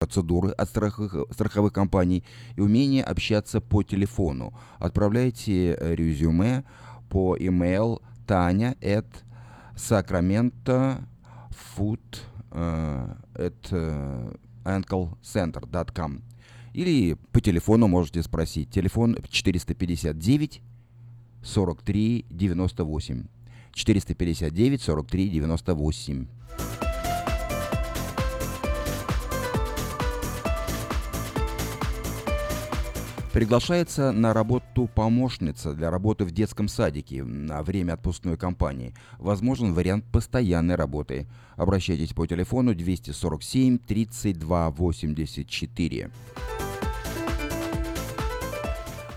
процедуры от страховых, страховых компаний и умение общаться по телефону. Отправляйте резюме по email таня at sacramento food at anklecenter.com или по телефону можете спросить. Телефон 459 43 98. 459 43 98. Приглашается на работу помощница для работы в детском садике на время отпускной кампании. Возможен вариант постоянной работы. Обращайтесь по телефону 247 32 84.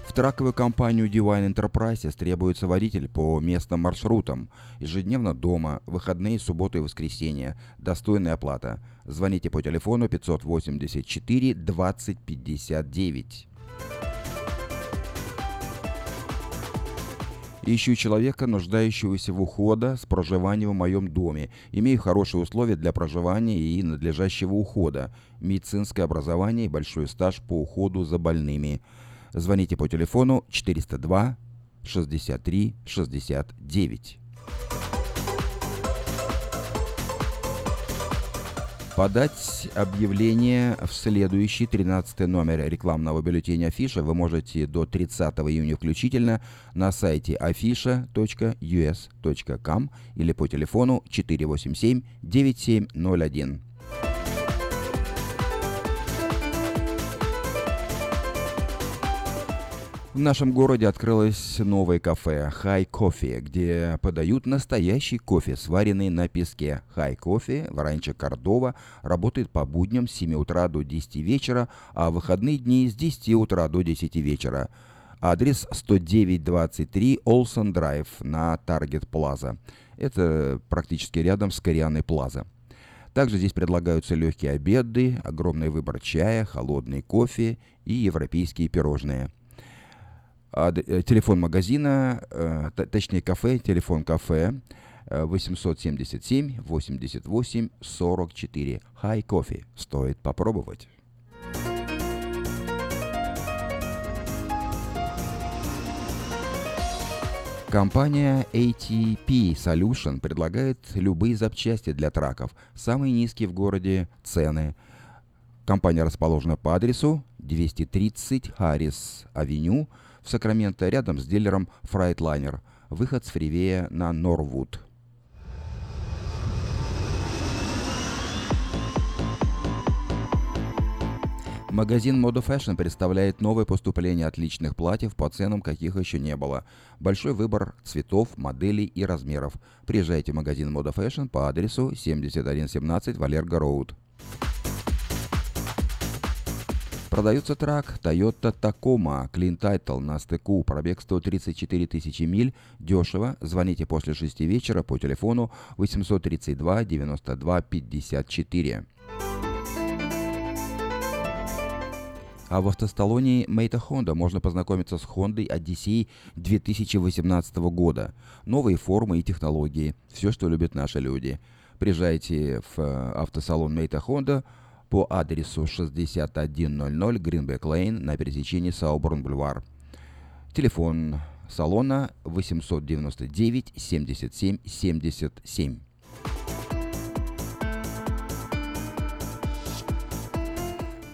В траковую компанию Divine Enterprises требуется водитель по местным маршрутам. Ежедневно дома, выходные, субботы и воскресенья. Достойная оплата. Звоните по телефону 584 20 59. Ищу человека, нуждающегося в ухода с проживанием в моем доме. Имею хорошие условия для проживания и надлежащего ухода. Медицинское образование и большой стаж по уходу за больными. Звоните по телефону 402 63 69. Подать объявление в следующий 13 номер рекламного бюллетеня Афиша вы можете до 30 июня включительно на сайте afisha.us.com или по телефону 487 9701. В нашем городе открылось новое кафе High Coffee, где подают настоящий кофе, сваренный на песке. Coffee в ранчо Кордова работает по будням с 7 утра до 10 вечера, а в выходные дни с 10 утра до 10 вечера. Адрес 10923 Олсон Драйв на Таргет Плаза. Это практически рядом с Корианой Плаза. Также здесь предлагаются легкие обеды, огромный выбор чая, холодный кофе и европейские пирожные – телефон магазина, э, точнее кафе, телефон кафе 877 88 44. High Coffee. Стоит попробовать. Компания ATP Solution предлагает любые запчасти для траков. Самые низкие в городе цены. Компания расположена по адресу 230 Харрис Авеню, в Сакраменто рядом с дилером Freightliner, выход с фривея на Норвуд. Магазин Moda Fashion представляет новое поступление отличных платьев по ценам, каких еще не было. Большой выбор цветов, моделей и размеров. Приезжайте в магазин Moda Fashion по адресу 7117 Валерго Роуд. Продается трак Toyota Tacoma Clean Title на стыку, пробег 134 тысячи миль, дешево. Звоните после 6 вечера по телефону 832 92 54. А в автосталоне Мейта Honda можно познакомиться с Honda Odyssey 2018 года. Новые формы и технологии. Все, что любят наши люди. Приезжайте в э, автосалон Мейта Honda – по адресу 6100 Гринбек Лейн на пересечении Сауборн-Бульвар. Телефон салона 899 77 77.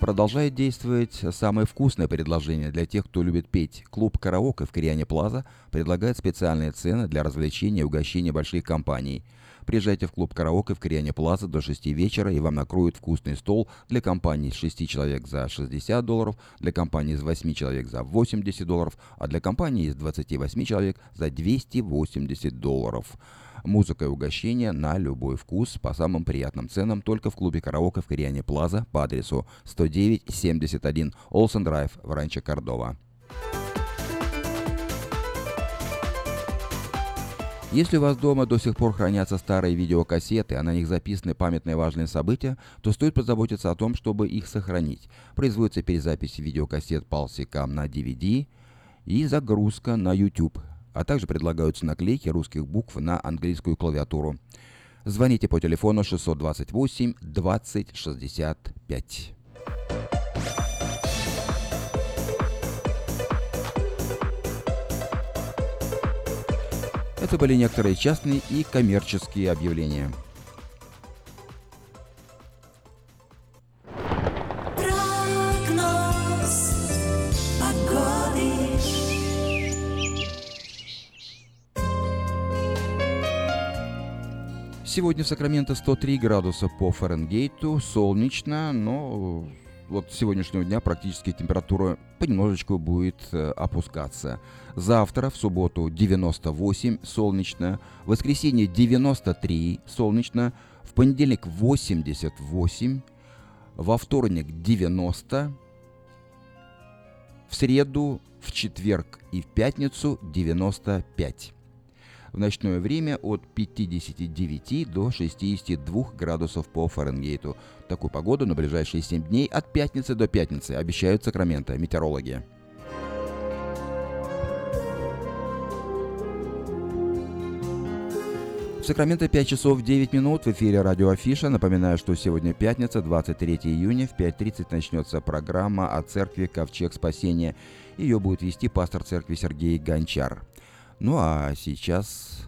Продолжает действовать самое вкусное предложение для тех, кто любит петь. Клуб «Караоке» в Кориане Плаза предлагает специальные цены для развлечения и угощения больших компаний – Приезжайте в клуб «Караоке» в Кориане Плаза до 6 вечера, и вам накроют вкусный стол для компании с 6 человек за 60 долларов, для компании из 8 человек за 80 долларов, а для компании из 28 человек за 280 долларов. Музыка и угощение на любой вкус по самым приятным ценам только в клубе «Караоке» в Кориане Плаза по адресу 10971 Олсен Драйв в Ранчо Кордова. Если у вас дома до сих пор хранятся старые видеокассеты, а на них записаны памятные важные события, то стоит позаботиться о том, чтобы их сохранить. Производится перезапись видеокассет Pulsicam на DVD и загрузка на YouTube, а также предлагаются наклейки русских букв на английскую клавиатуру. Звоните по телефону 628 20 65. Это были некоторые частные и коммерческие объявления. Сегодня в Сакраменто 103 градуса по Фаренгейту, солнечно, но вот с сегодняшнего дня практически температура понемножечку будет э, опускаться. Завтра, в субботу, 98 солнечно, в воскресенье 93 солнечно, в понедельник 88, во вторник 90, в среду, в четверг и в пятницу 95 в ночное время от 59 до 62 градусов по Фаренгейту. Такую погоду на ближайшие 7 дней от пятницы до пятницы обещают Сакраменто метеорологи. Сакраменто 5 часов 9 минут в эфире радио Афиша. Напоминаю, что сегодня пятница, 23 июня, в 5.30 начнется программа о церкви Ковчег Спасения. Ее будет вести пастор церкви Сергей Гончар. Ну а сейчас...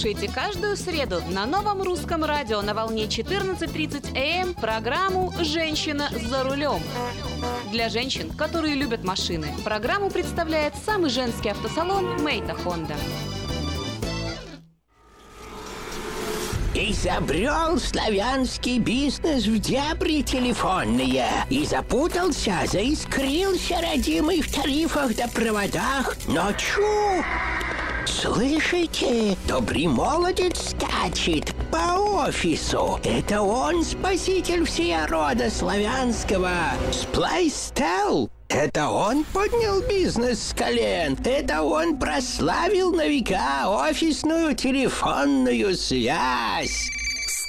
Слушайте каждую среду на новом русском радио на волне 14.30 АМ эм программу «Женщина за рулем». Для женщин, которые любят машины, программу представляет самый женский автосалон «Мейта Хонда». Изобрел славянский бизнес в дебри телефонные И запутался, заискрился родимый в тарифах да проводах Но чу! Слышите? Добрый молодец скачет по офису. Это он спаситель всея рода славянского. Сплайстел. Это он поднял бизнес с колен. Это он прославил на века офисную телефонную связь.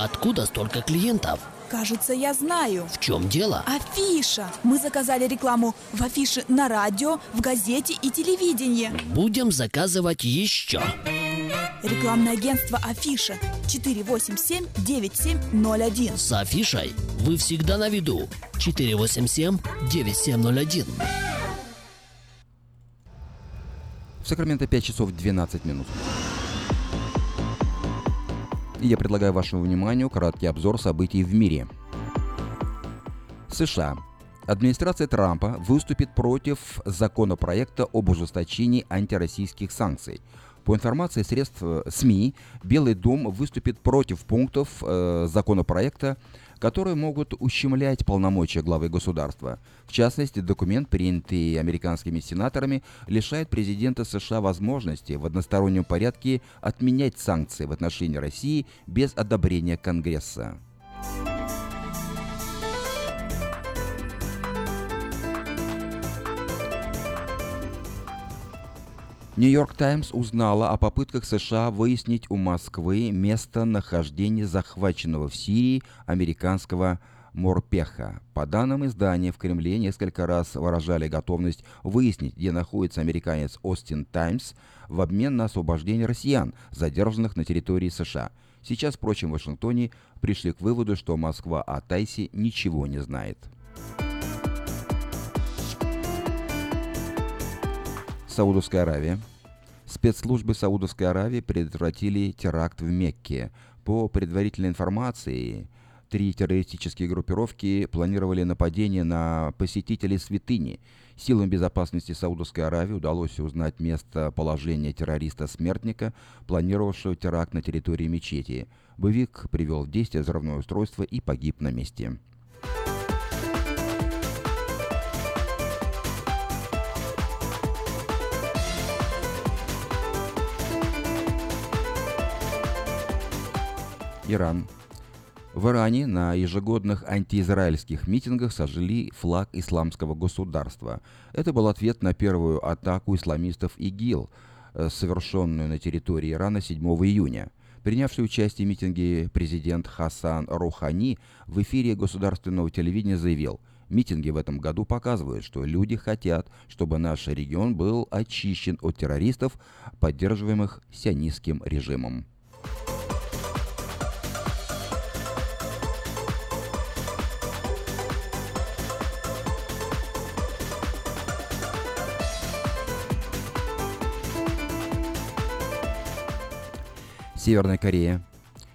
Откуда столько клиентов? Кажется, я знаю. В чем дело? Афиша. Мы заказали рекламу в афише на радио, в газете и телевидении. Будем заказывать еще. Рекламное агентство Афиша 487-9701. С афишей вы всегда на виду. 487-9701. В Сакраменто 5 часов 12 минут. Я предлагаю вашему вниманию краткий обзор событий в мире. США. Администрация Трампа выступит против законопроекта об ужесточении антироссийских санкций. По информации средств э, СМИ, Белый дом выступит против пунктов э, законопроекта, которые могут ущемлять полномочия главы государства. В частности, документ, принятый американскими сенаторами, лишает президента США возможности в одностороннем порядке отменять санкции в отношении России без одобрения Конгресса. Нью-Йорк Таймс узнала о попытках США выяснить у Москвы местонахождение захваченного в Сирии американского Морпеха. По данным издания, в Кремле несколько раз выражали готовность выяснить, где находится американец Остин Таймс в обмен на освобождение россиян, задержанных на территории США. Сейчас, впрочем, в Вашингтоне пришли к выводу, что Москва о Тайсе ничего не знает. Саудовская Аравия. Спецслужбы Саудовской Аравии предотвратили теракт в Мекке. По предварительной информации, три террористические группировки планировали нападение на посетителей святыни. Силам безопасности Саудовской Аравии удалось узнать местоположение террориста-смертника, планировавшего теракт на территории мечети. Боевик привел в действие взрывное устройство и погиб на месте. Иран. В Иране на ежегодных антиизраильских митингах сожгли флаг исламского государства. Это был ответ на первую атаку исламистов ИГИЛ, э, совершенную на территории Ирана 7 июня. Принявший участие в митинге президент Хасан Рухани в эфире государственного телевидения заявил, Митинги в этом году показывают, что люди хотят, чтобы наш регион был очищен от террористов, поддерживаемых сионистским режимом. Северная Корея.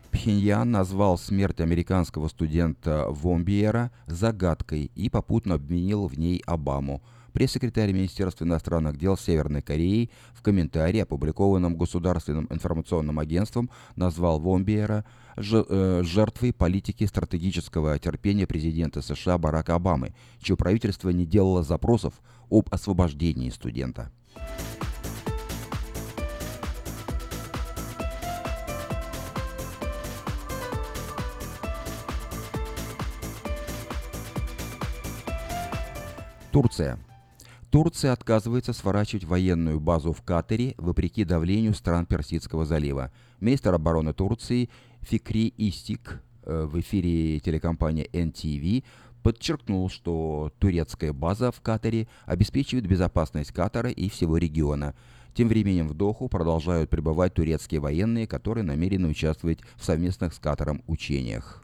Пхеньян назвал смерть американского студента Вомбиера загадкой и попутно обвинил в ней Обаму. Пресс-секретарь Министерства иностранных дел Северной Кореи в комментарии, опубликованном Государственным информационным агентством, назвал Вомбиера э, жертвой политики стратегического терпения президента США Барака Обамы, чье правительство не делало запросов об освобождении студента. Турция. Турция отказывается сворачивать военную базу в Катаре вопреки давлению стран Персидского залива. Министр обороны Турции Фикри Истик э, в эфире телекомпании NTV подчеркнул, что турецкая база в Катаре обеспечивает безопасность Катара и всего региона. Тем временем в Доху продолжают пребывать турецкие военные, которые намерены участвовать в совместных с Катаром учениях.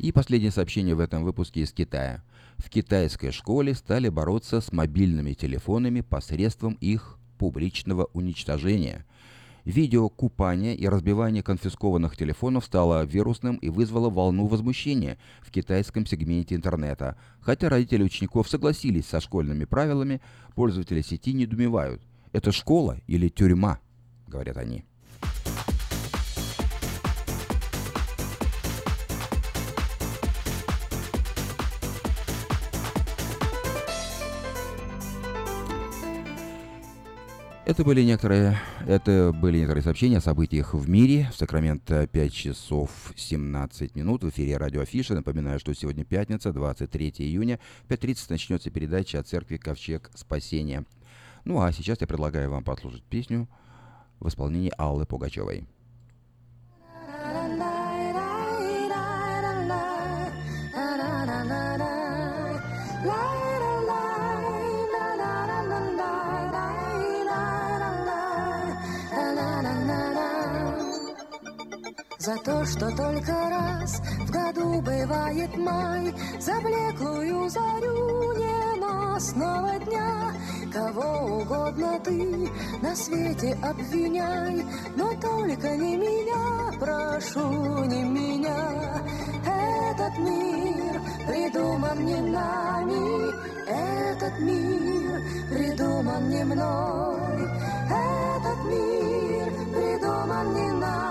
И последнее сообщение в этом выпуске из Китая. В китайской школе стали бороться с мобильными телефонами посредством их публичного уничтожения. Видео купания и разбивания конфискованных телефонов стало вирусным и вызвало волну возмущения в китайском сегменте интернета. Хотя родители учеников согласились со школьными правилами, пользователи сети недоумевают. Это школа или тюрьма, говорят они. Это были некоторые, это были некоторые сообщения о событиях в мире. В Сакраменто 5 часов 17 минут. В эфире радио Афиша. Напоминаю, что сегодня пятница, 23 июня. В 5.30 начнется передача от церкви Ковчег Спасения. Ну а сейчас я предлагаю вам послушать песню в исполнении Аллы Пугачевой. То, что только раз в году бывает май, За блеклую зарю ненастного дня. Кого угодно ты на свете обвиняй, Но только не меня, прошу, не меня. Этот мир придуман не нами, этот мир придуман не мной, этот мир придуман не нами,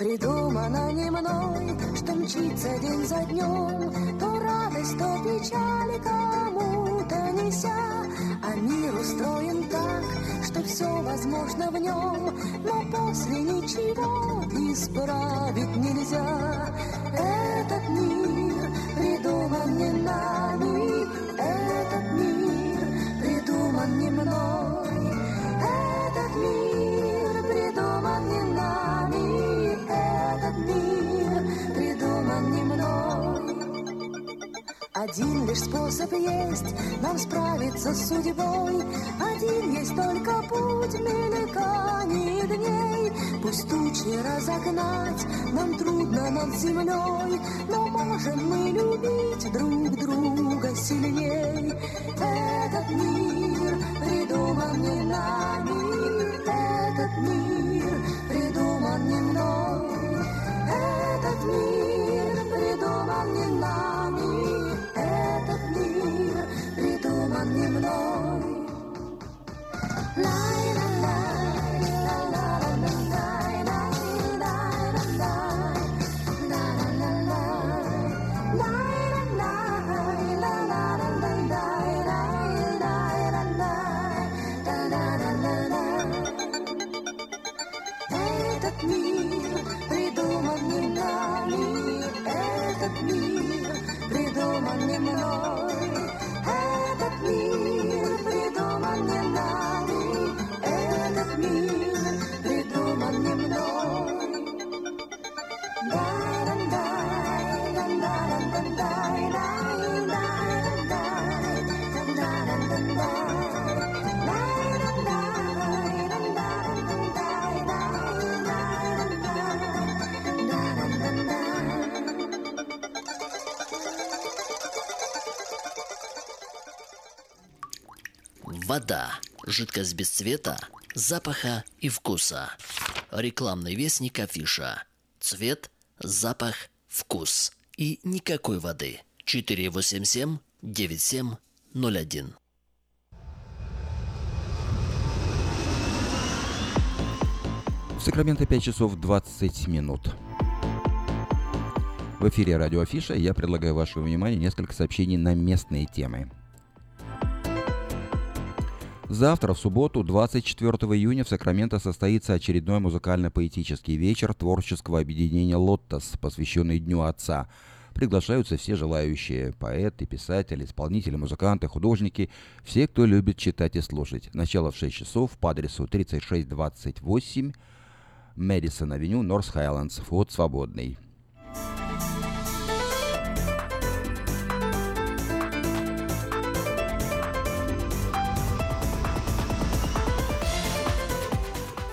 Придумано не мной, что мчится день за днем, То радость, то печаль кому-то неся, А мир устроен так, что все возможно в нем, Но после ничего исправить нельзя. Этот мир придуман не нами, Этот мир придуман не мной, Этот мир Один лишь способ есть нам справиться с судьбой, Один есть только путь мельканий дней. Пусть тучи разогнать нам трудно над землей, Но можем мы любить друг друга сильней. Этот мир придуман не нами, Вода. Жидкость без цвета, запаха и вкуса. Рекламный вестник афиша. Цвет, запах, вкус. И никакой воды. 487-9701. В Сакраменто 5 часов 20 минут. В эфире радио Афиша я предлагаю вашему вниманию несколько сообщений на местные темы. Завтра, в субботу, 24 июня, в Сакраменто состоится очередной музыкально-поэтический вечер творческого объединения «Лоттос», посвященный Дню Отца. Приглашаются все желающие – поэты, писатели, исполнители, музыканты, художники, все, кто любит читать и слушать. Начало в 6 часов по адресу 3628 Мэдисон Авеню, Норс Хайлендс, вход свободный.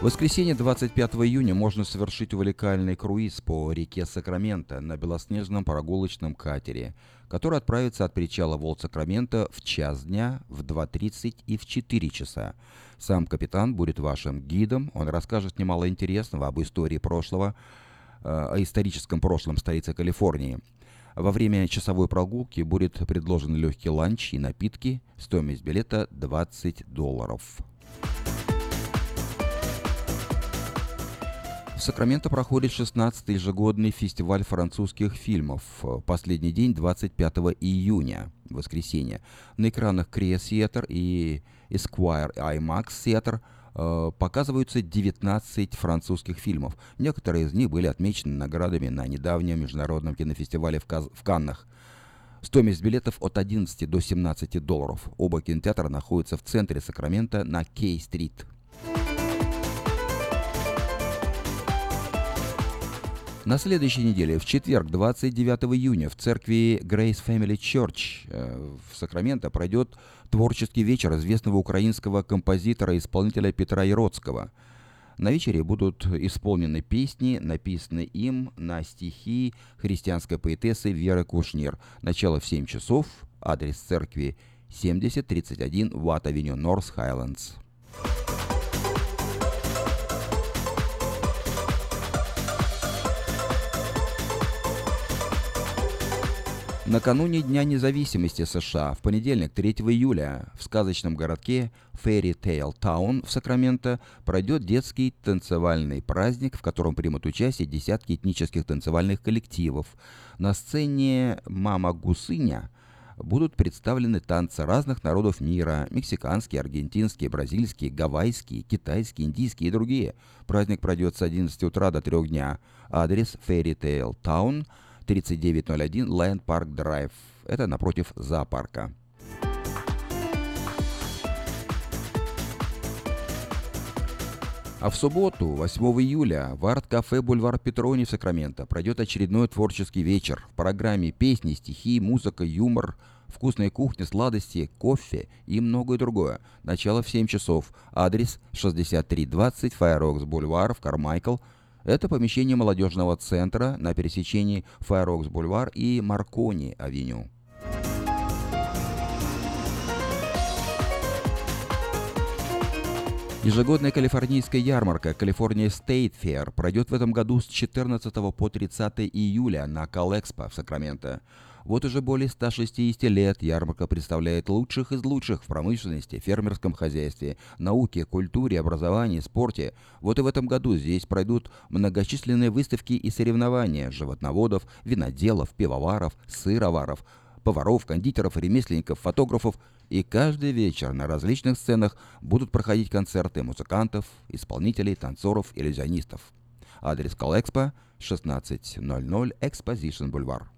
Воскресенье 25 июня можно совершить увлекательный круиз по реке Сакраменто на белоснежном прогулочном катере, который отправится от причала Волт Сакраменто в час дня, в 2.30 и в 4 часа. Сам капитан будет вашим гидом, он расскажет немало интересного об истории прошлого, э, о историческом прошлом столицы Калифорнии. Во время часовой прогулки будет предложен легкий ланч и напитки, стоимость билета 20 долларов. В Сакраменто проходит 16-й ежегодный фестиваль французских фильмов. Последний день 25 июня, воскресенье. На экранах Крия Theatre и Esquire IMAX э, показываются 19 французских фильмов. Некоторые из них были отмечены наградами на недавнем международном кинофестивале в, Каз- в Каннах. Стоимость билетов от 11 до 17 долларов. Оба кинотеатра находятся в центре Сакрамента на Кей-стрит. На следующей неделе, в четверг, 29 июня, в церкви Grace Family Church э, в Сакраменто пройдет творческий вечер известного украинского композитора и исполнителя Петра Яроцкого. На вечере будут исполнены песни, написанные им на стихи христианской поэтессы Веры Кушнир. Начало в 7 часов, адрес церкви 7031 Ватт-авеню Норс Хайлендс. Накануне Дня независимости США, в понедельник, 3 июля, в сказочном городке Fairy Tale Town в Сакраменто пройдет детский танцевальный праздник, в котором примут участие десятки этнических танцевальных коллективов. На сцене «Мама Гусыня» будут представлены танцы разных народов мира – мексиканские, аргентинские, бразильские, гавайские, китайские, индийские и другие. Праздник пройдет с 11 утра до 3 дня. Адрес Fairy Tale Town – 3901 Land Park Drive. Это напротив зоопарка. А в субботу, 8 июля, в арт-кафе «Бульвар Петрони» в Сакраменто пройдет очередной творческий вечер. В программе песни, стихи, музыка, юмор, вкусная кухня, сладости, кофе и многое другое. Начало в 7 часов. Адрес 6320 Fireworks Бульвар в Кармайкл – это помещение молодежного центра на пересечении Файрокс-бульвар и Маркони-авеню. Ежегодная калифорнийская ярмарка California State Fair пройдет в этом году с 14 по 30 июля на Калэкспо в Сакраменто. Вот уже более 160 лет ярмарка представляет лучших из лучших в промышленности, фермерском хозяйстве, науке, культуре, образовании, спорте. Вот и в этом году здесь пройдут многочисленные выставки и соревнования животноводов, виноделов, пивоваров, сыроваров, поваров, кондитеров, ремесленников, фотографов. И каждый вечер на различных сценах будут проходить концерты музыкантов, исполнителей, танцоров, иллюзионистов. Адрес Колэкспо 1600 Exposition Бульвар.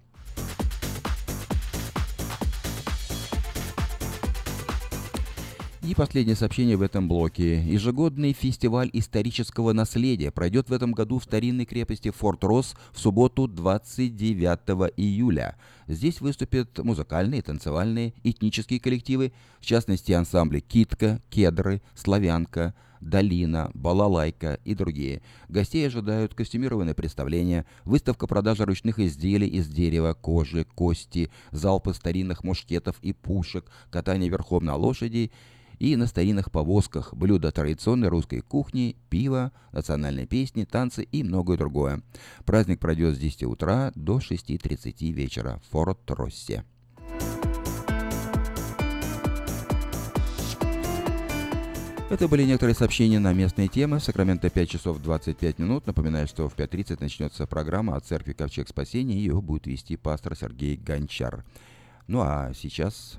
И последнее сообщение в этом блоке. Ежегодный фестиваль исторического наследия пройдет в этом году в старинной крепости Форт Росс в субботу 29 июля. Здесь выступят музыкальные, танцевальные, этнические коллективы, в частности ансамбли «Китка», «Кедры», «Славянка», «Долина», «Балалайка» и другие. Гостей ожидают костюмированные представления, выставка продажи ручных изделий из дерева, кожи, кости, залпы старинных мушкетов и пушек, катание верхом на лошади – и на старинных повозках, блюда традиционной русской кухни, пиво, национальные песни, танцы и многое другое. Праздник пройдет с 10 утра до 6.30 вечера в Форт-Россе. Это были некоторые сообщения на местные темы. Сакраменто 5 часов 25 минут. Напоминаю, что в 5.30 начнется программа от церкви Ковчег Спасения. Ее будет вести пастор Сергей Гончар. Ну а сейчас...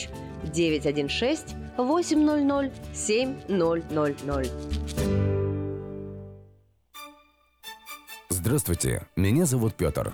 916 800 7000. Здравствуйте, меня зовут Петр.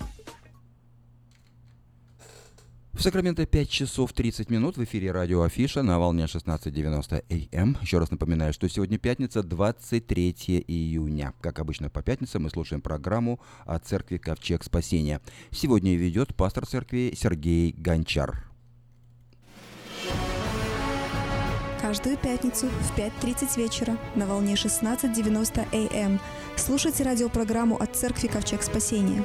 В Сакраменто 5 часов 30 минут в эфире радио Афиша на волне 16.90 АМ. Еще раз напоминаю, что сегодня пятница, 23 июня. Как обычно по пятницам мы слушаем программу о церкви Ковчег Спасения. Сегодня ведет пастор церкви Сергей Гончар. Каждую пятницу в 5.30 вечера на волне 16.90 АМ слушайте радиопрограмму от церкви Ковчег Спасения.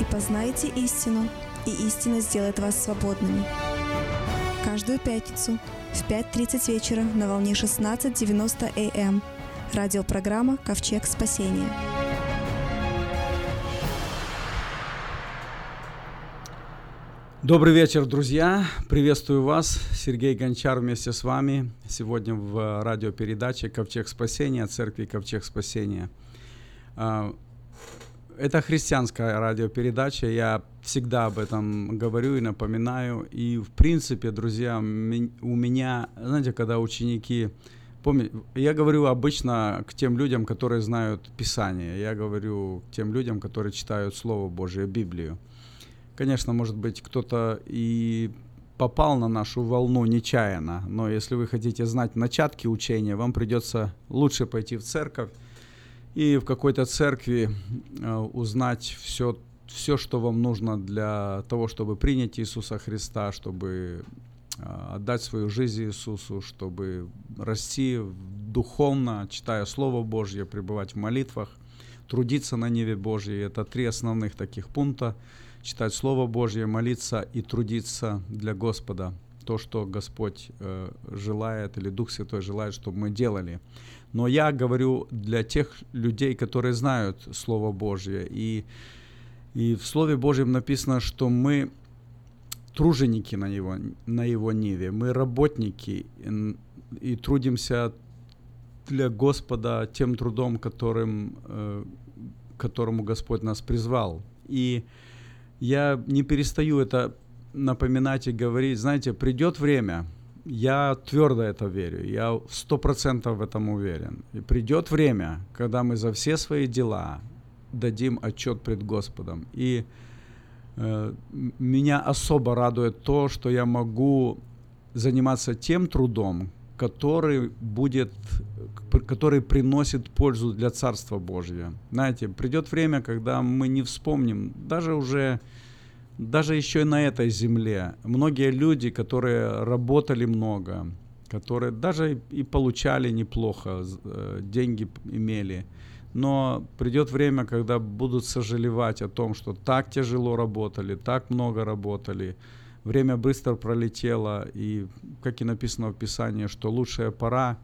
И познайте истину, и истина сделает вас свободными. Каждую пятницу в 5.30 вечера на волне 16.90 АМ. Радиопрограмма «Ковчег спасения». Добрый вечер, друзья! Приветствую вас. Сергей Гончар вместе с вами. Сегодня в радиопередаче «Ковчег спасения» Церкви «Ковчег спасения». А, это христианская радиопередача, я всегда об этом говорю и напоминаю. И в принципе, друзья, у меня, знаете, когда ученики... Помните, я говорю обычно к тем людям, которые знают Писание. Я говорю к тем людям, которые читают Слово Божие, Библию. Конечно, может быть, кто-то и попал на нашу волну нечаянно, но если вы хотите знать начатки учения, вам придется лучше пойти в церковь, и в какой-то церкви э, узнать все, все, что вам нужно для того, чтобы принять Иисуса Христа, чтобы э, отдать свою жизнь Иисусу, чтобы расти духовно, читая Слово Божье, пребывать в молитвах, трудиться на Неве Божьей. Это три основных таких пункта. Читать Слово Божье, молиться и трудиться для Господа. То, что Господь э, желает или Дух Святой желает, чтобы мы делали. Но я говорю для тех людей, которые знают Слово Божье. И, и в Слове Божьем написано, что мы труженики на его, на его ниве, мы работники и, трудимся для Господа тем трудом, которым, э, которому Господь нас призвал. И я не перестаю это напоминать и говорить, знаете, придет время – я твердо это верю, я сто процентов в этом уверен. И придет время, когда мы за все свои дела дадим отчет пред Господом. И э, меня особо радует то, что я могу заниматься тем трудом, который будет, который приносит пользу для Царства Божьего. Знаете, придет время, когда мы не вспомним, даже уже даже еще и на этой земле многие люди, которые работали много, которые даже и получали неплохо, э, деньги имели. Но придет время, когда будут сожалевать о том, что так тяжело работали, так много работали, время быстро пролетело, и, как и написано в Писании, что лучшая пора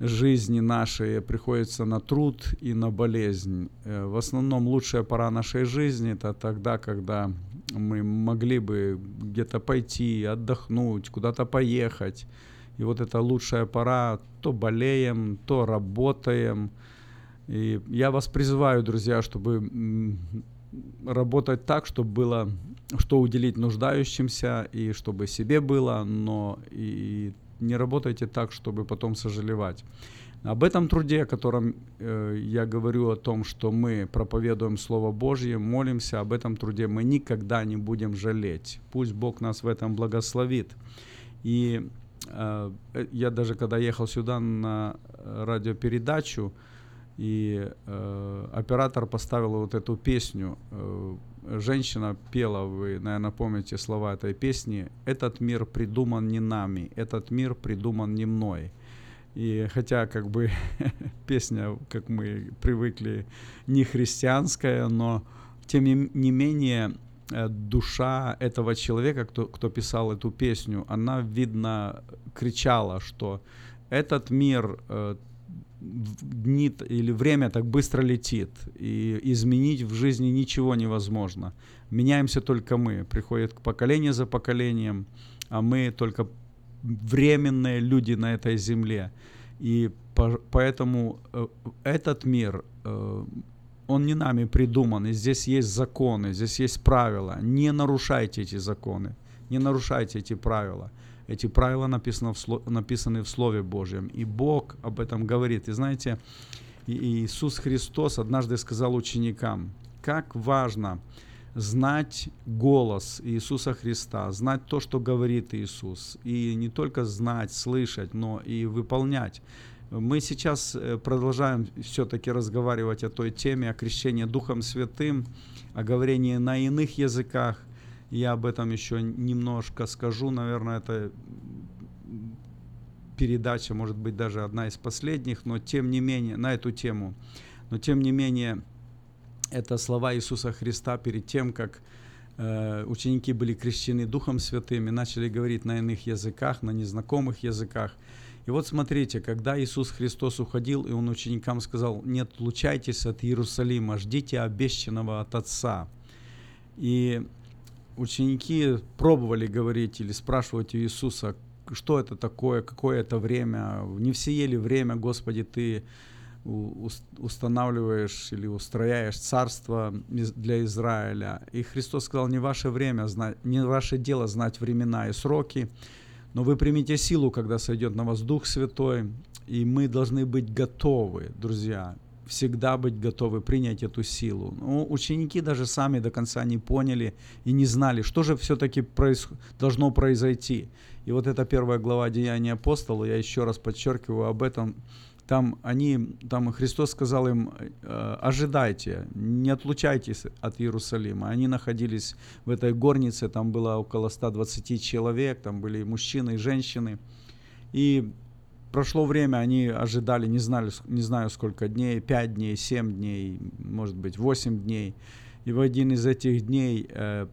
жизни нашей приходится на труд и на болезнь. Э, в основном лучшая пора нашей жизни это тогда, когда мы могли бы где-то пойти, отдохнуть, куда-то поехать. И вот эта лучшая пора, то болеем, то работаем. И я вас призываю, друзья, чтобы работать так, чтобы было что уделить нуждающимся и чтобы себе было, но и не работайте так, чтобы потом сожалевать. Об этом труде, о котором э, я говорю, о том, что мы проповедуем Слово Божье, молимся, об этом труде мы никогда не будем жалеть. Пусть Бог нас в этом благословит. И э, я даже когда ехал сюда на радиопередачу, и э, оператор поставил вот эту песню. Э, женщина пела, вы, наверное, помните слова этой песни. «Этот мир придуман не нами, этот мир придуман не мной». И хотя как бы песня, как мы привыкли, не христианская, но тем не, не менее э, душа этого человека, кто, кто писал эту песню, она, видно, кричала, что этот мир э, дни или время так быстро летит, и изменить в жизни ничего невозможно. Меняемся только мы. Приходит поколение за поколением, а мы только временные люди на этой земле. И по, поэтому э, этот мир, э, он не нами придуман, и здесь есть законы, здесь есть правила. Не нарушайте эти законы, не нарушайте эти правила. Эти правила написаны в, сло, написаны в Слове Божьем. И Бог об этом говорит. И знаете, Иисус Христос однажды сказал ученикам, как важно знать голос Иисуса Христа, знать то, что говорит Иисус. И не только знать, слышать, но и выполнять. Мы сейчас э, продолжаем все-таки разговаривать о той теме, о крещении Духом Святым, о говорении на иных языках. Я об этом еще немножко скажу. Наверное, это передача, может быть, даже одна из последних, но тем не менее, на эту тему. Но тем не менее, это слова Иисуса Христа перед тем, как э, ученики были крещены Духом Святым и начали говорить на иных языках, на незнакомых языках. И вот смотрите, когда Иисус Христос уходил, и Он ученикам сказал, не отлучайтесь от Иерусалима, ждите обещанного от Отца. И ученики пробовали говорить или спрашивать у Иисуса, что это такое, какое это время, не все ели время, Господи, Ты устанавливаешь или устрояешь царство для Израиля. И Христос сказал, не ваше время, не ваше дело знать времена и сроки, но вы примите силу, когда сойдет на вас Дух Святой, и мы должны быть готовы, друзья, всегда быть готовы принять эту силу. Ну, ученики даже сами до конца не поняли и не знали, что же все-таки проис... должно произойти. И вот эта первая глава Деяния апостола, я еще раз подчеркиваю об этом, там они, там Христос сказал им, «Э, ожидайте, не отлучайтесь от Иерусалима. Они находились в этой горнице, там было около 120 человек, там были мужчины и женщины. И прошло время, они ожидали, не знали, не знаю сколько дней, 5 дней, 7 дней, может быть 8 дней. И в один из этих дней э,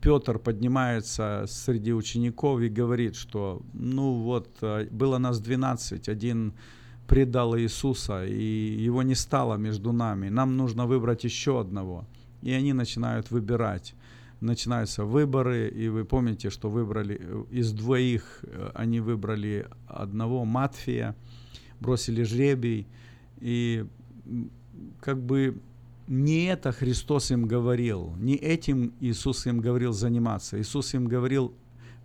Петр поднимается среди учеников и говорит, что ну вот, э, было нас 12, один предал Иисуса, и его не стало между нами. Нам нужно выбрать еще одного. И они начинают выбирать начинаются выборы, и вы помните, что выбрали э, из двоих, э, они выбрали одного Матфия, бросили жребий, и как бы не это Христос им говорил, не этим Иисус им говорил заниматься. Иисус им говорил,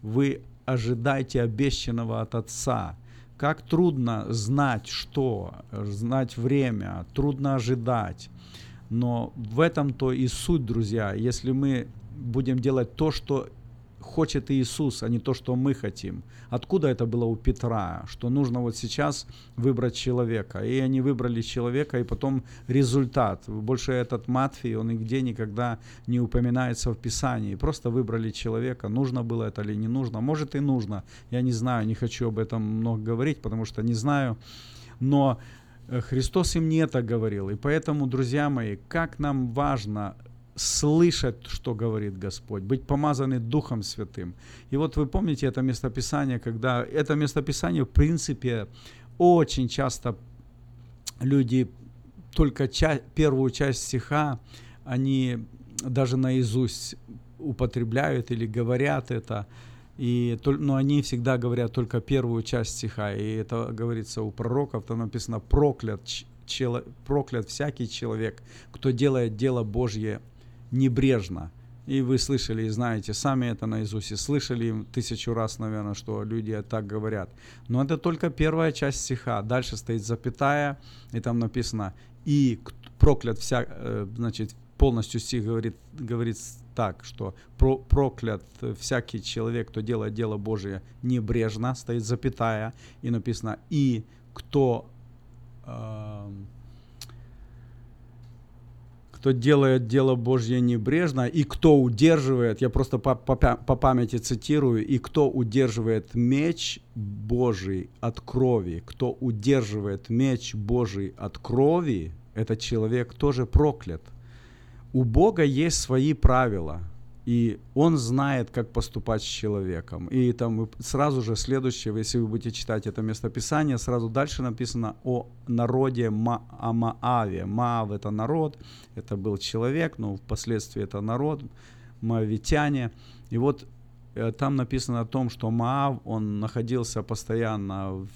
вы ожидайте обещанного от Отца. Как трудно знать что, знать время, трудно ожидать. Но в этом-то и суть, друзья. Если мы будем делать то, что хочет Иисус, а не то, что мы хотим. Откуда это было у Петра, что нужно вот сейчас выбрать человека. И они выбрали человека, и потом результат. Больше этот Матфей, он нигде никогда не упоминается в Писании. Просто выбрали человека, нужно было это или не нужно. Может и нужно, я не знаю, не хочу об этом много говорить, потому что не знаю. Но э, Христос им не это говорил. И поэтому, друзья мои, как нам важно слышать, что говорит Господь, быть помазаны Духом Святым. И вот вы помните это местописание, когда это местописание, в принципе, очень часто люди только ча- первую часть стиха, они даже наизусть употребляют или говорят это, и, но они всегда говорят только первую часть стиха, и это говорится у пророков, там написано «проклят, чело, проклят всякий человек, кто делает дело Божье небрежно. И вы слышали и знаете сами это наизусть, и слышали тысячу раз, наверное, что люди так говорят. Но это только первая часть стиха. Дальше стоит запятая, и там написано «И проклят вся...» э, Значит, полностью стих говорит, говорит так, что про, проклят всякий человек, кто делает дело Божие небрежно, стоит запятая, и написано «И кто...» э, кто делает дело Божье небрежно, и кто удерживает, я просто по, по, по памяти цитирую, и кто удерживает меч Божий от крови, кто удерживает меч Божий от крови, этот человек тоже проклят. У Бога есть свои правила – и он знает, как поступать с человеком. И там сразу же следующее, если вы будете читать это местописание, сразу дальше написано о народе Ма Амааве. Маав это народ, это был человек, но впоследствии это народ, маавитяне. И вот э, там написано о том, что Маав, он находился постоянно,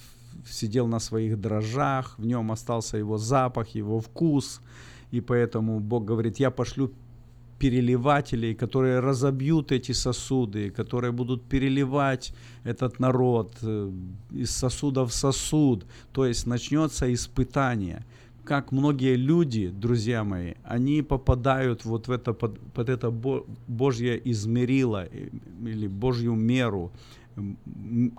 сидел на своих дрожжах, в нем остался его запах, его вкус, и поэтому Бог говорит, я пошлю переливателей, которые разобьют эти сосуды, которые будут переливать этот народ э, из сосуда в сосуд. То есть начнется испытание. Как многие люди, друзья мои, они попадают вот в это, под, под это Божье измерило э, или Божью меру.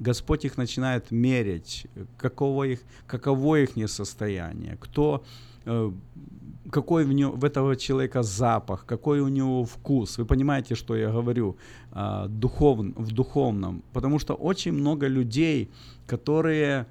Господь их начинает мерить, каково их, каково их состояние, кто э, какой в, него, в этого человека запах, какой у него вкус. Вы понимаете, что я говорю а, духов, в духовном? Потому что очень много людей, которые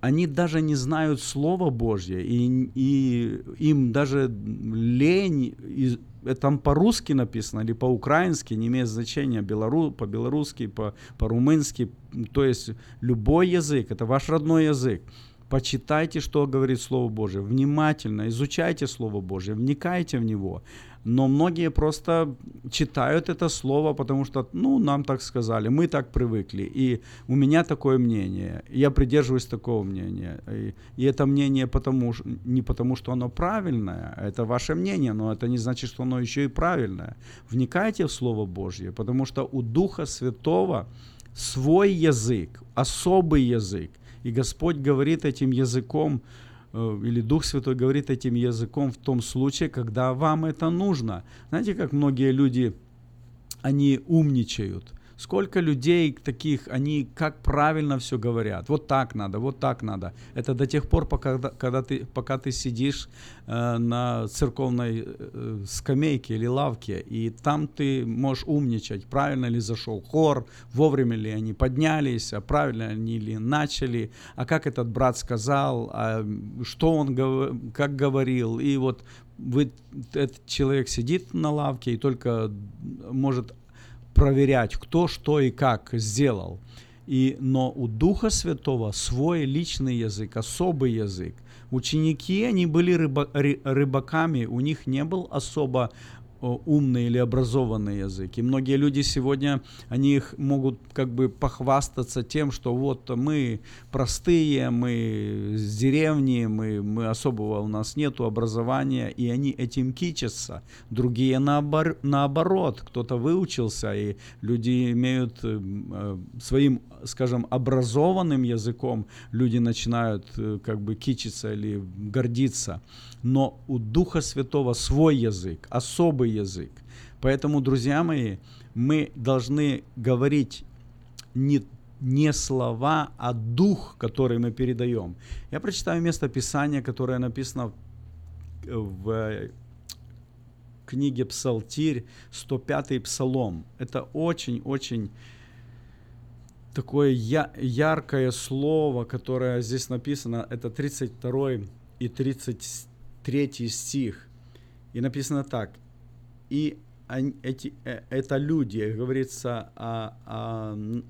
они даже не знают Слова Божье, и, и им даже лень, и, там по-русски написано или по-украински, не имеет значения, белору, по-белорусски, по, по-румынски, то есть любой язык, это ваш родной язык. Почитайте, что говорит Слово Божие, внимательно изучайте Слово Божие, вникайте в него. Но многие просто читают это слово, потому что, ну, нам так сказали, мы так привыкли, и у меня такое мнение, я придерживаюсь такого мнения. И, и это мнение потому, не потому, что оно правильное, это ваше мнение, но это не значит, что оно еще и правильное. Вникайте в Слово Божье, потому что у Духа Святого свой язык, особый язык – и Господь говорит этим языком, э, или Дух Святой говорит этим языком в том случае, когда вам это нужно. Знаете, как многие люди, они умничают. Сколько людей таких, они как правильно все говорят. Вот так надо, вот так надо. Это до тех пор, пока, когда ты, пока ты сидишь э, на церковной э, скамейке или лавке, и там ты можешь умничать, правильно ли зашел хор, вовремя ли они поднялись, а правильно они ли начали, а как этот брат сказал, а что он как говорил. И вот вы, этот человек сидит на лавке и только может проверять, кто что и как сделал. И, но у Духа Святого свой личный язык, особый язык. Ученики, они были рыба, рыбаками, у них не был особо умный или образованный язык. И многие люди сегодня, они их могут как бы похвастаться тем, что вот мы простые, мы с деревни, мы, мы особого у нас нету образования, и они этим кичатся. Другие наобор, наоборот, кто-то выучился, и люди имеют э, своим, скажем, образованным языком, люди начинают э, как бы кичиться или гордиться. Но у Духа Святого свой язык, особый язык. Поэтому, друзья мои, мы должны говорить не, не слова, а дух, который мы передаем. Я прочитаю место Писания, которое написано в книге Псалтирь, 105-й псалом. Это очень-очень такое я, яркое слово, которое здесь написано. Это 32 и 33 стих. И написано так. И они, эти, э, это люди, говорится о, о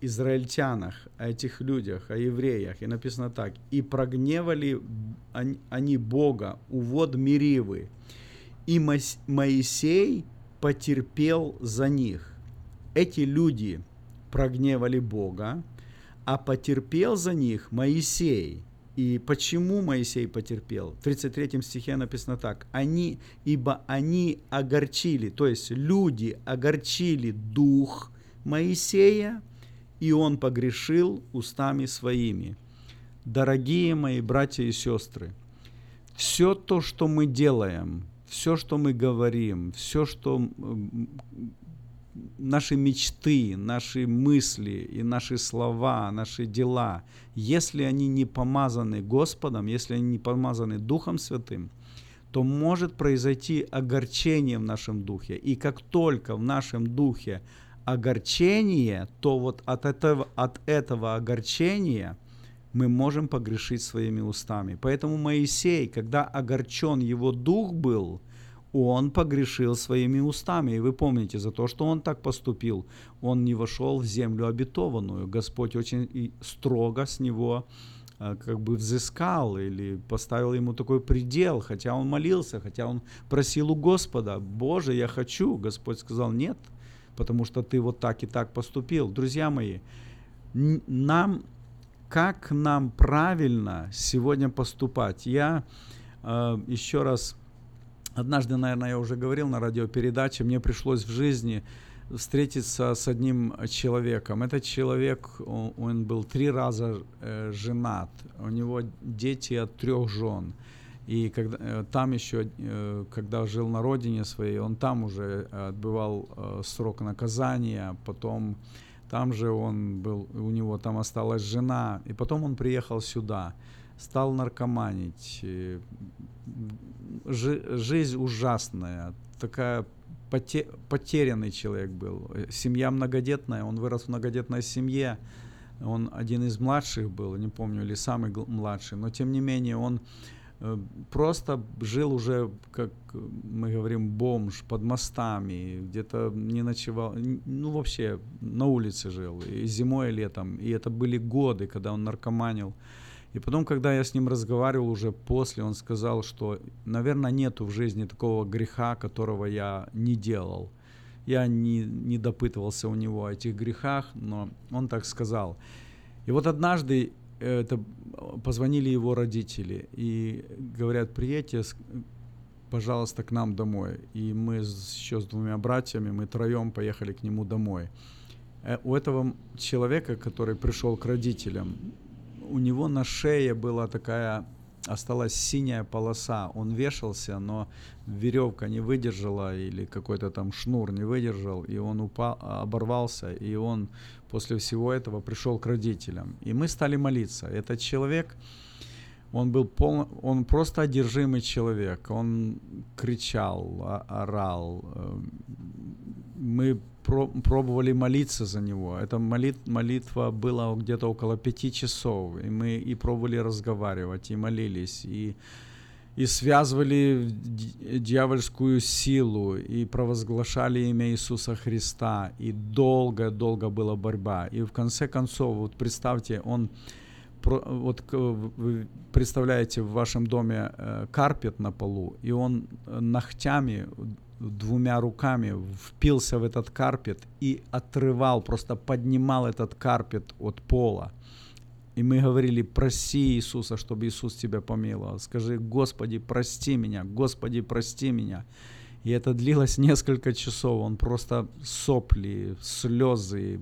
израильтянах, о этих людях, о евреях. И написано так. «И прогневали они Бога у вод Меривы, и Моисей потерпел за них». Эти люди прогневали Бога, а потерпел за них Моисей – и почему Моисей потерпел? В 33 стихе написано так. Они, ибо они огорчили, то есть люди огорчили дух Моисея, и он погрешил устами своими. Дорогие мои братья и сестры, все то, что мы делаем, все, что мы говорим, все, что наши мечты, наши мысли и наши слова, наши дела, если они не помазаны Господом, если они не помазаны Духом Святым, то может произойти огорчение в нашем духе. И как только в нашем духе огорчение, то вот от этого, от этого огорчения мы можем погрешить своими устами. Поэтому Моисей, когда огорчен его дух был – он погрешил своими устами. И вы помните, за то, что он так поступил, он не вошел в землю обетованную. Господь очень строго с него а, как бы взыскал или поставил ему такой предел, хотя он молился, хотя он просил у Господа, Боже, я хочу. Господь сказал, нет, потому что ты вот так и так поступил. Друзья мои, нам, как нам правильно сегодня поступать? Я э, еще раз Однажды, наверное, я уже говорил на радиопередаче, мне пришлось в жизни встретиться с одним человеком. Этот человек, он, был три раза э, женат, у него дети от трех жен. И когда, э, там еще, э, когда жил на родине своей, он там уже отбывал срок наказания, потом там же он был, у него там осталась жена, и потом он приехал сюда стал наркоманить. Жи- жизнь ужасная, такая поте- потерянный человек был. Семья многодетная, он вырос в многодетной семье. Он один из младших был, не помню, или самый младший, но тем не менее он э, просто жил уже, как мы говорим, бомж под мостами, где-то не ночевал, ну вообще на улице жил, и зимой, и летом. И это были годы, когда он наркоманил. И потом, когда я с ним разговаривал уже после, он сказал, что, наверное, нету в жизни такого греха, которого я не делал. Я не, не допытывался у него о этих грехах, но он так сказал. И вот однажды это, позвонили его родители и говорят, приедьте, пожалуйста, к нам домой. И мы еще с двумя братьями, мы троем поехали к нему домой. Э, у этого человека, который пришел к родителям, у него на шее была такая осталась синяя полоса. Он вешался, но веревка не выдержала или какой-то там шнур не выдержал, и он упал, оборвался, и он после всего этого пришел к родителям. И мы стали молиться. Этот человек, он был пол, он просто одержимый человек. Он кричал, орал. Эм, мы про, пробовали молиться за него. Эта молит, молитва была где-то около пяти часов, и мы и пробовали разговаривать, и молились, и, и связывали дьявольскую силу, и провозглашали имя Иисуса Христа, и долго-долго была борьба. И в конце концов, вот представьте, он вот вы представляете в вашем доме э, карпет на полу, и он э, ногтями двумя руками впился в этот карпет и отрывал, просто поднимал этот карпет от пола. И мы говорили, проси Иисуса, чтобы Иисус тебя помиловал. Скажи, Господи, прости меня, Господи, прости меня. И это длилось несколько часов. Он просто сопли, слезы,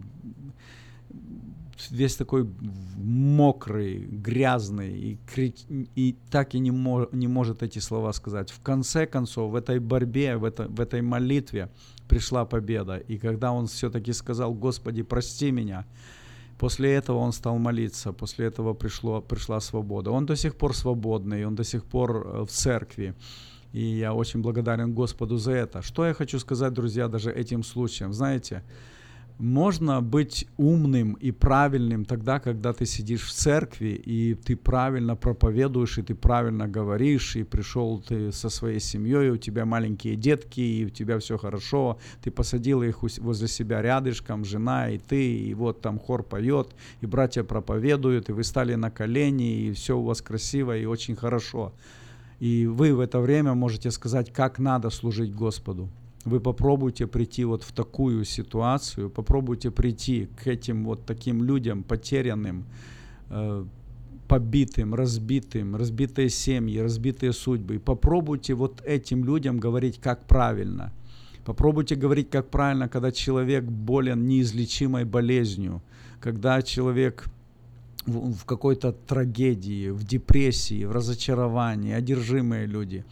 весь такой мокрый, грязный, и, кри- и так и не, мо- не может эти слова сказать. В конце концов, в этой борьбе, в, это, в этой молитве пришла победа. И когда он все-таки сказал, Господи, прости меня, После этого он стал молиться, после этого пришло, пришла свобода. Он до сих пор свободный, он до сих пор э, в церкви. И я очень благодарен Господу за это. Что я хочу сказать, друзья, даже этим случаем? Знаете, можно быть умным и правильным тогда, когда ты сидишь в церкви, и ты правильно проповедуешь, и ты правильно говоришь, и пришел ты со своей семьей, у тебя маленькие детки, и у тебя все хорошо, ты посадил их возле себя рядышком, жена и ты, и вот там хор поет, и братья проповедуют, и вы стали на колени, и все у вас красиво и очень хорошо. И вы в это время можете сказать, как надо служить Господу вы попробуйте прийти вот в такую ситуацию, попробуйте прийти к этим вот таким людям потерянным, э, побитым, разбитым, разбитые семьи, разбитые судьбы. И попробуйте вот этим людям говорить, как правильно. Попробуйте говорить, как правильно, когда человек болен неизлечимой болезнью, когда человек в, какой-то трагедии, в депрессии, в разочаровании, одержимые люди.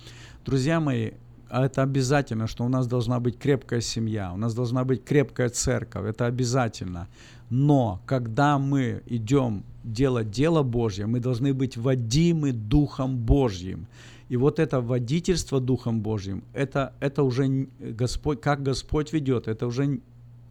Друзья мои, это обязательно, что у нас должна быть крепкая семья, у нас должна быть крепкая церковь, это обязательно. Но когда мы идем делать дело Божье, мы должны быть водимы Духом Божьим. И вот это водительство Духом Божьим, это, это уже Господь, как Господь ведет, это уже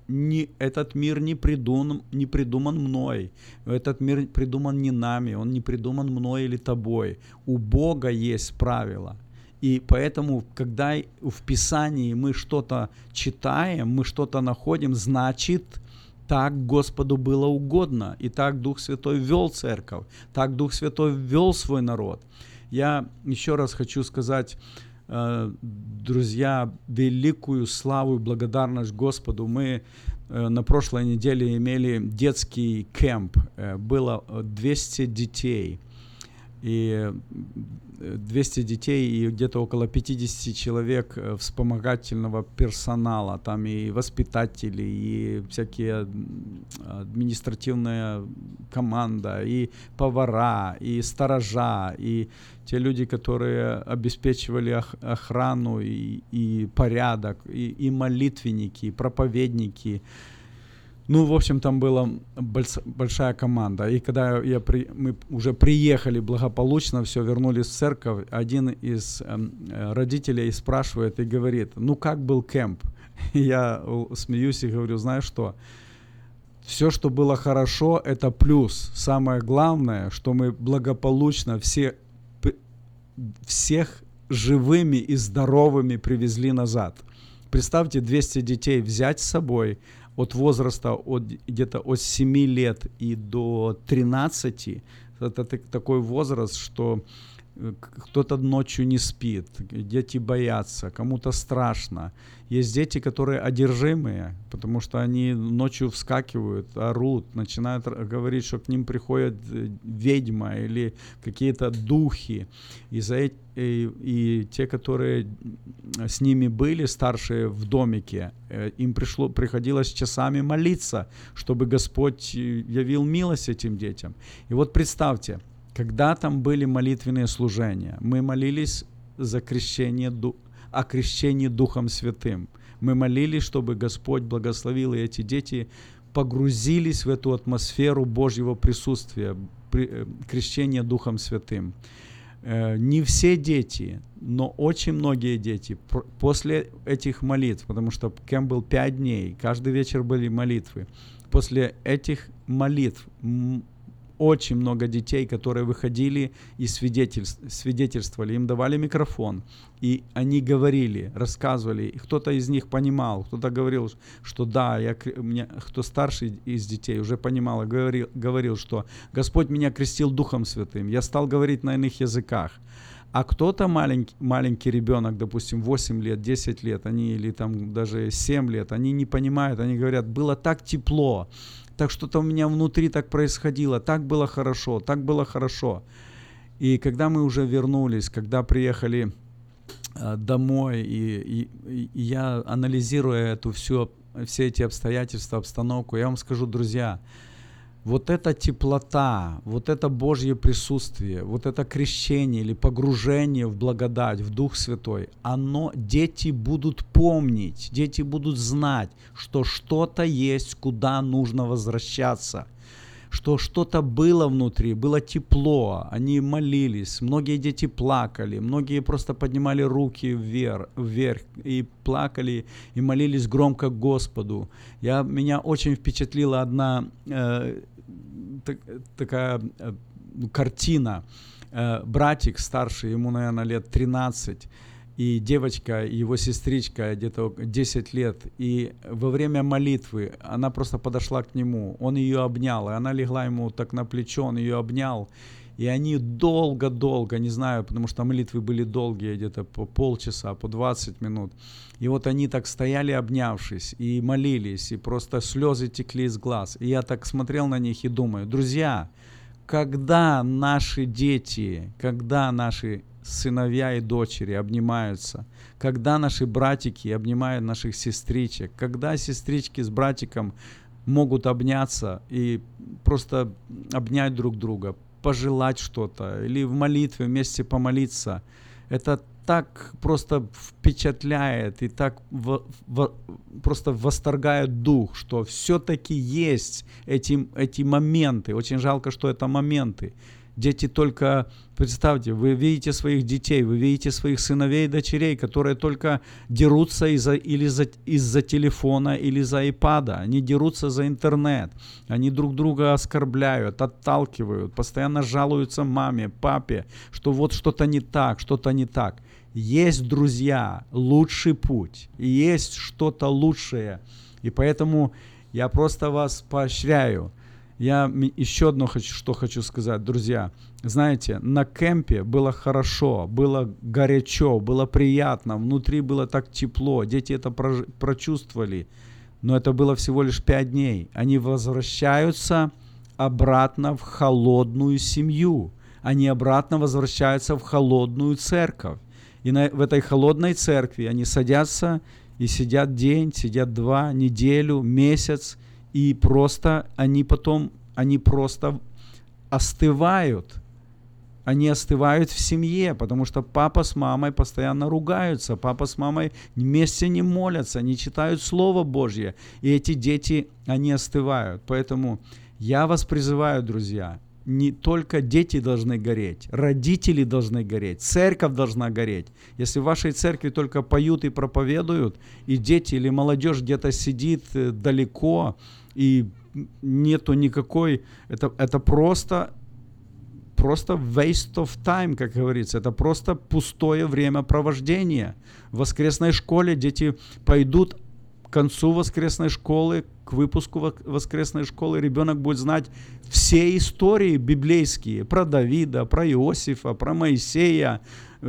не, этот мир не придуман, не придуман мной. Этот мир придуман не нами, он не придуман мной или тобой. У Бога есть правила – и поэтому, когда в Писании мы что-то читаем, мы что-то находим, значит, так Господу было угодно. И так Дух Святой вел церковь, так Дух Святой вел свой народ. Я еще раз хочу сказать, э, друзья, великую славу и благодарность Господу. Мы э, на прошлой неделе имели детский кемп. Э, было 200 детей. И 200 детей и где-то около 50 человек э, вспомогательного персонала, там и воспитатели, и всякие административная команда, и повара, и сторожа, и те люди, которые обеспечивали охрану и, и порядок, и, и молитвенники, и проповедники, ну, в общем, там была большая команда. И когда я при, мы уже приехали благополучно, все, вернулись в церковь, один из эм, э, родителей спрашивает и говорит, ну, как был кемп? И я смеюсь и говорю, знаешь что, все, что было хорошо, это плюс. Самое главное, что мы благополучно все, всех живыми и здоровыми привезли назад. Представьте, 200 детей взять с собой – от возраста от, где-то от 7 лет и до 13, это такой возраст, что кто-то ночью не спит, дети боятся, кому-то страшно. Есть дети, которые одержимые, потому что они ночью вскакивают, орут, начинают говорить, что к ним приходит э, ведьма или какие-то духи. И, за и, и те, которые с ними были, старшие в домике, э, им пришло, приходилось часами молиться, чтобы Господь э, явил милость этим детям. И вот представьте, когда там были молитвенные служения, мы молились за крещение о крещении Духом Святым. Мы молились, чтобы Господь благословил, и эти дети погрузились в эту атмосферу Божьего присутствия, э, крещения Духом Святым. Э, не все дети, но очень многие дети после этих молитв, потому что кем был пять дней, каждый вечер были молитвы, после этих молитв очень много детей, которые выходили и свидетельствовали, им давали микрофон, и они говорили, рассказывали, и кто-то из них понимал, кто-то говорил, что да, я, меня, кто старший из детей уже понимал, говорил, говорил, что Господь меня крестил Духом Святым, я стал говорить на иных языках. А кто-то маленький, маленький ребенок, допустим, 8 лет, 10 лет, они или там даже 7 лет, они не понимают, они говорят, было так тепло, так что-то у меня внутри так происходило, так было хорошо, так было хорошо. И когда мы уже вернулись, когда приехали э, домой, и, и, и я анализируя эту всю, все эти обстоятельства, обстановку, я вам скажу, друзья, вот эта теплота, вот это Божье присутствие, вот это крещение или погружение в благодать, в Дух Святой, оно, дети будут помнить, дети будут знать, что что-то есть, куда нужно возвращаться – что что-то было внутри, было тепло, они молились, многие дети плакали, многие просто поднимали руки вверх, вверх и плакали и молились громко Господу. Я, меня очень впечатлила одна э, так, такая э, картина. Э, братик старший, ему, наверное, лет 13, и девочка, его сестричка где-то 10 лет, и во время молитвы она просто подошла к нему, он ее обнял, и она легла ему так на плечо, он ее обнял, и они долго-долго, не знаю, потому что молитвы были долгие, где-то по полчаса, по 20 минут, и вот они так стояли, обнявшись, и молились, и просто слезы текли из глаз, и я так смотрел на них и думаю, друзья, когда наши дети, когда наши сыновья и дочери обнимаются, когда наши братики обнимают наших сестричек, когда сестрички с братиком могут обняться и просто обнять друг друга, пожелать что-то или в молитве вместе помолиться. Это так просто впечатляет и так в, в, просто восторгает дух, что все-таки есть эти, эти моменты. Очень жалко, что это моменты. Дети только, представьте, вы видите своих детей, вы видите своих сыновей и дочерей, которые только дерутся из-за, или за, из-за телефона, или за айпада. Они дерутся за интернет. Они друг друга оскорбляют, отталкивают, постоянно жалуются маме, папе, что вот что-то не так, что-то не так. Есть, друзья, лучший путь, есть что-то лучшее. И поэтому я просто вас поощряю – я еще одно хочу, что хочу сказать, друзья. Знаете, на кемпе было хорошо, было горячо, было приятно, внутри было так тепло, дети это прочувствовали. Но это было всего лишь пять дней. Они возвращаются обратно в холодную семью. Они обратно возвращаются в холодную церковь. И на, в этой холодной церкви они садятся и сидят день, сидят два, неделю, месяц – и просто они потом, они просто остывают. Они остывают в семье, потому что папа с мамой постоянно ругаются, папа с мамой вместе не молятся, не читают Слово Божье, и эти дети, они остывают. Поэтому я вас призываю, друзья, не только дети должны гореть, родители должны гореть, церковь должна гореть. Если в вашей церкви только поют и проповедуют, и дети или молодежь где-то сидит э, далеко, и нету никакой, это, это просто просто waste of time, как говорится. Это просто пустое времяпровождение. В воскресной школе дети пойдут к концу воскресной школы, к выпуску воскресной школы, ребенок будет знать все истории библейские про Давида, про Иосифа, про Моисея,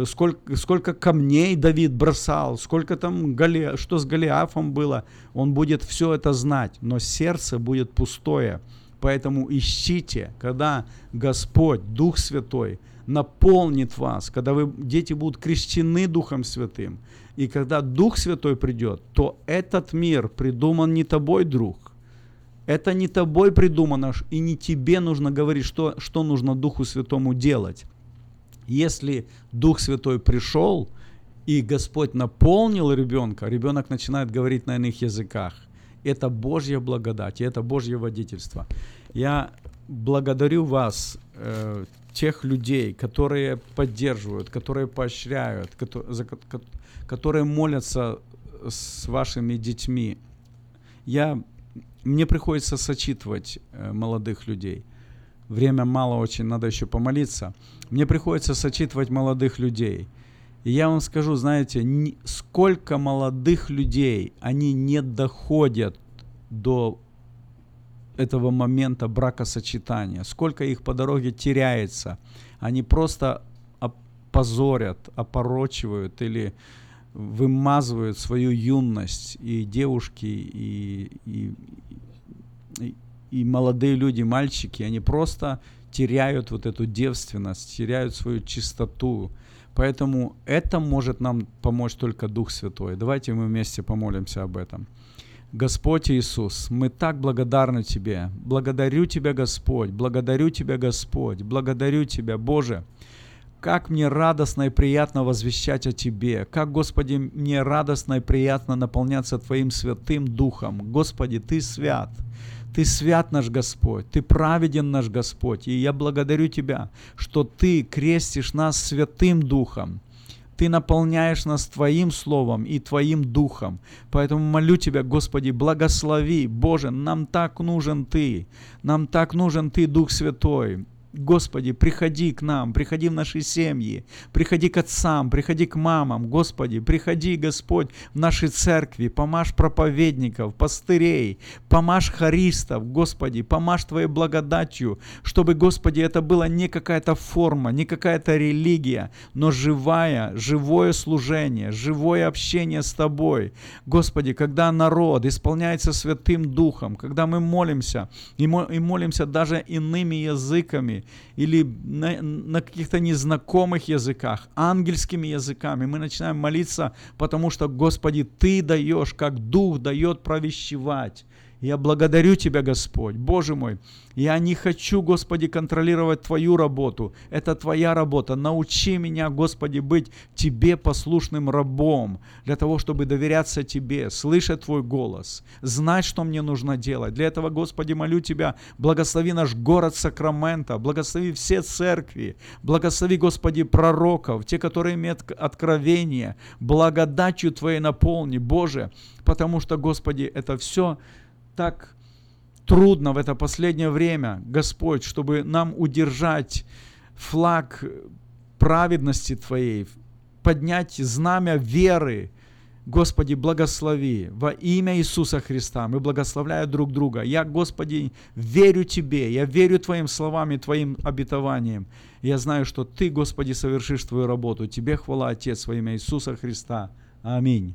сколько, сколько камней Давид бросал, сколько там, Гали, что с Голиафом было, он будет все это знать, но сердце будет пустое. Поэтому ищите, когда Господь, Дух Святой, наполнит вас, когда вы, дети будут крещены Духом Святым, и когда Дух Святой придет, то этот мир придуман не тобой, друг. Это не тобой придумано, и не тебе нужно говорить, что, что нужно Духу Святому делать. Если Дух Святой пришел, и Господь наполнил ребенка, ребенок начинает говорить на иных языках. Это Божья благодать, и это Божье водительство. Я благодарю вас, э, тех людей, которые поддерживают, которые поощряют, которые, за, которые молятся с вашими детьми. Я, мне приходится сочитывать э, молодых людей. Время мало очень, надо еще помолиться. Мне приходится сочитывать молодых людей. И я вам скажу, знаете, сколько молодых людей, они не доходят до этого момента бракосочетания, сколько их по дороге теряется. Они просто опозорят, опорочивают или вымазывают свою юность. И девушки, и, и, и, молодые люди, мальчики, они просто теряют вот эту девственность, теряют свою чистоту. Поэтому это может нам помочь только Дух Святой. Давайте мы вместе помолимся об этом. Господь Иисус, мы так благодарны Тебе. Благодарю Тебя, Господь, благодарю Тебя, Господь, благодарю Тебя, Боже. Как мне радостно и приятно возвещать о Тебе. Как, Господи, мне радостно и приятно наполняться Твоим Святым Духом. Господи, Ты свят. Ты свят наш Господь, Ты праведен наш Господь. И я благодарю Тебя, что Ты крестишь нас Святым Духом. Ты наполняешь нас Твоим Словом и Твоим Духом. Поэтому молю Тебя, Господи, благослови. Боже, нам так нужен Ты. Нам так нужен Ты, Дух Святой. Господи, приходи к нам, приходи в наши семьи, приходи к отцам, приходи к мамам, Господи, приходи, Господь, в наши церкви, помажь проповедников, пастырей, помажь харистов, Господи, помажь Твоей благодатью, чтобы, Господи, это была не какая-то форма, не какая-то религия, но живая, живое служение, живое общение с Тобой. Господи, когда народ исполняется Святым Духом, когда мы молимся, и молимся даже иными языками, или на, на каких-то незнакомых языках, ангельскими языками. Мы начинаем молиться, потому что, Господи, Ты даешь, как Дух дает провещевать. Я благодарю Тебя, Господь, Боже мой. Я не хочу, Господи, контролировать Твою работу. Это Твоя работа. Научи меня, Господи, быть Тебе послушным рабом, для того, чтобы доверяться Тебе, слышать Твой голос, знать, что мне нужно делать. Для этого, Господи, молю Тебя, благослови наш город Сакрамента, благослови все церкви, благослови, Господи, пророков, те, которые имеют откровение, благодатью Твоей наполни, Боже, потому что, Господи, это все так трудно в это последнее время, Господь, чтобы нам удержать флаг праведности Твоей, поднять знамя веры. Господи, благослови во имя Иисуса Христа. Мы благословляем друг друга. Я, Господи, верю Тебе, я верю Твоим словам и Твоим обетованиям. Я знаю, что Ты, Господи, совершишь Твою работу. Тебе хвала, Отец, во имя Иисуса Христа. Аминь.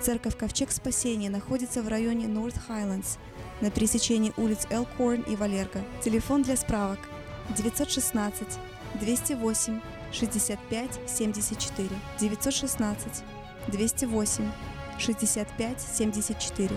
Церковь Ковчег Спасения находится в районе North Highlands на пересечении улиц Элкорн и Валерго. Телефон для справок 916 208 65 74 916 208 65 74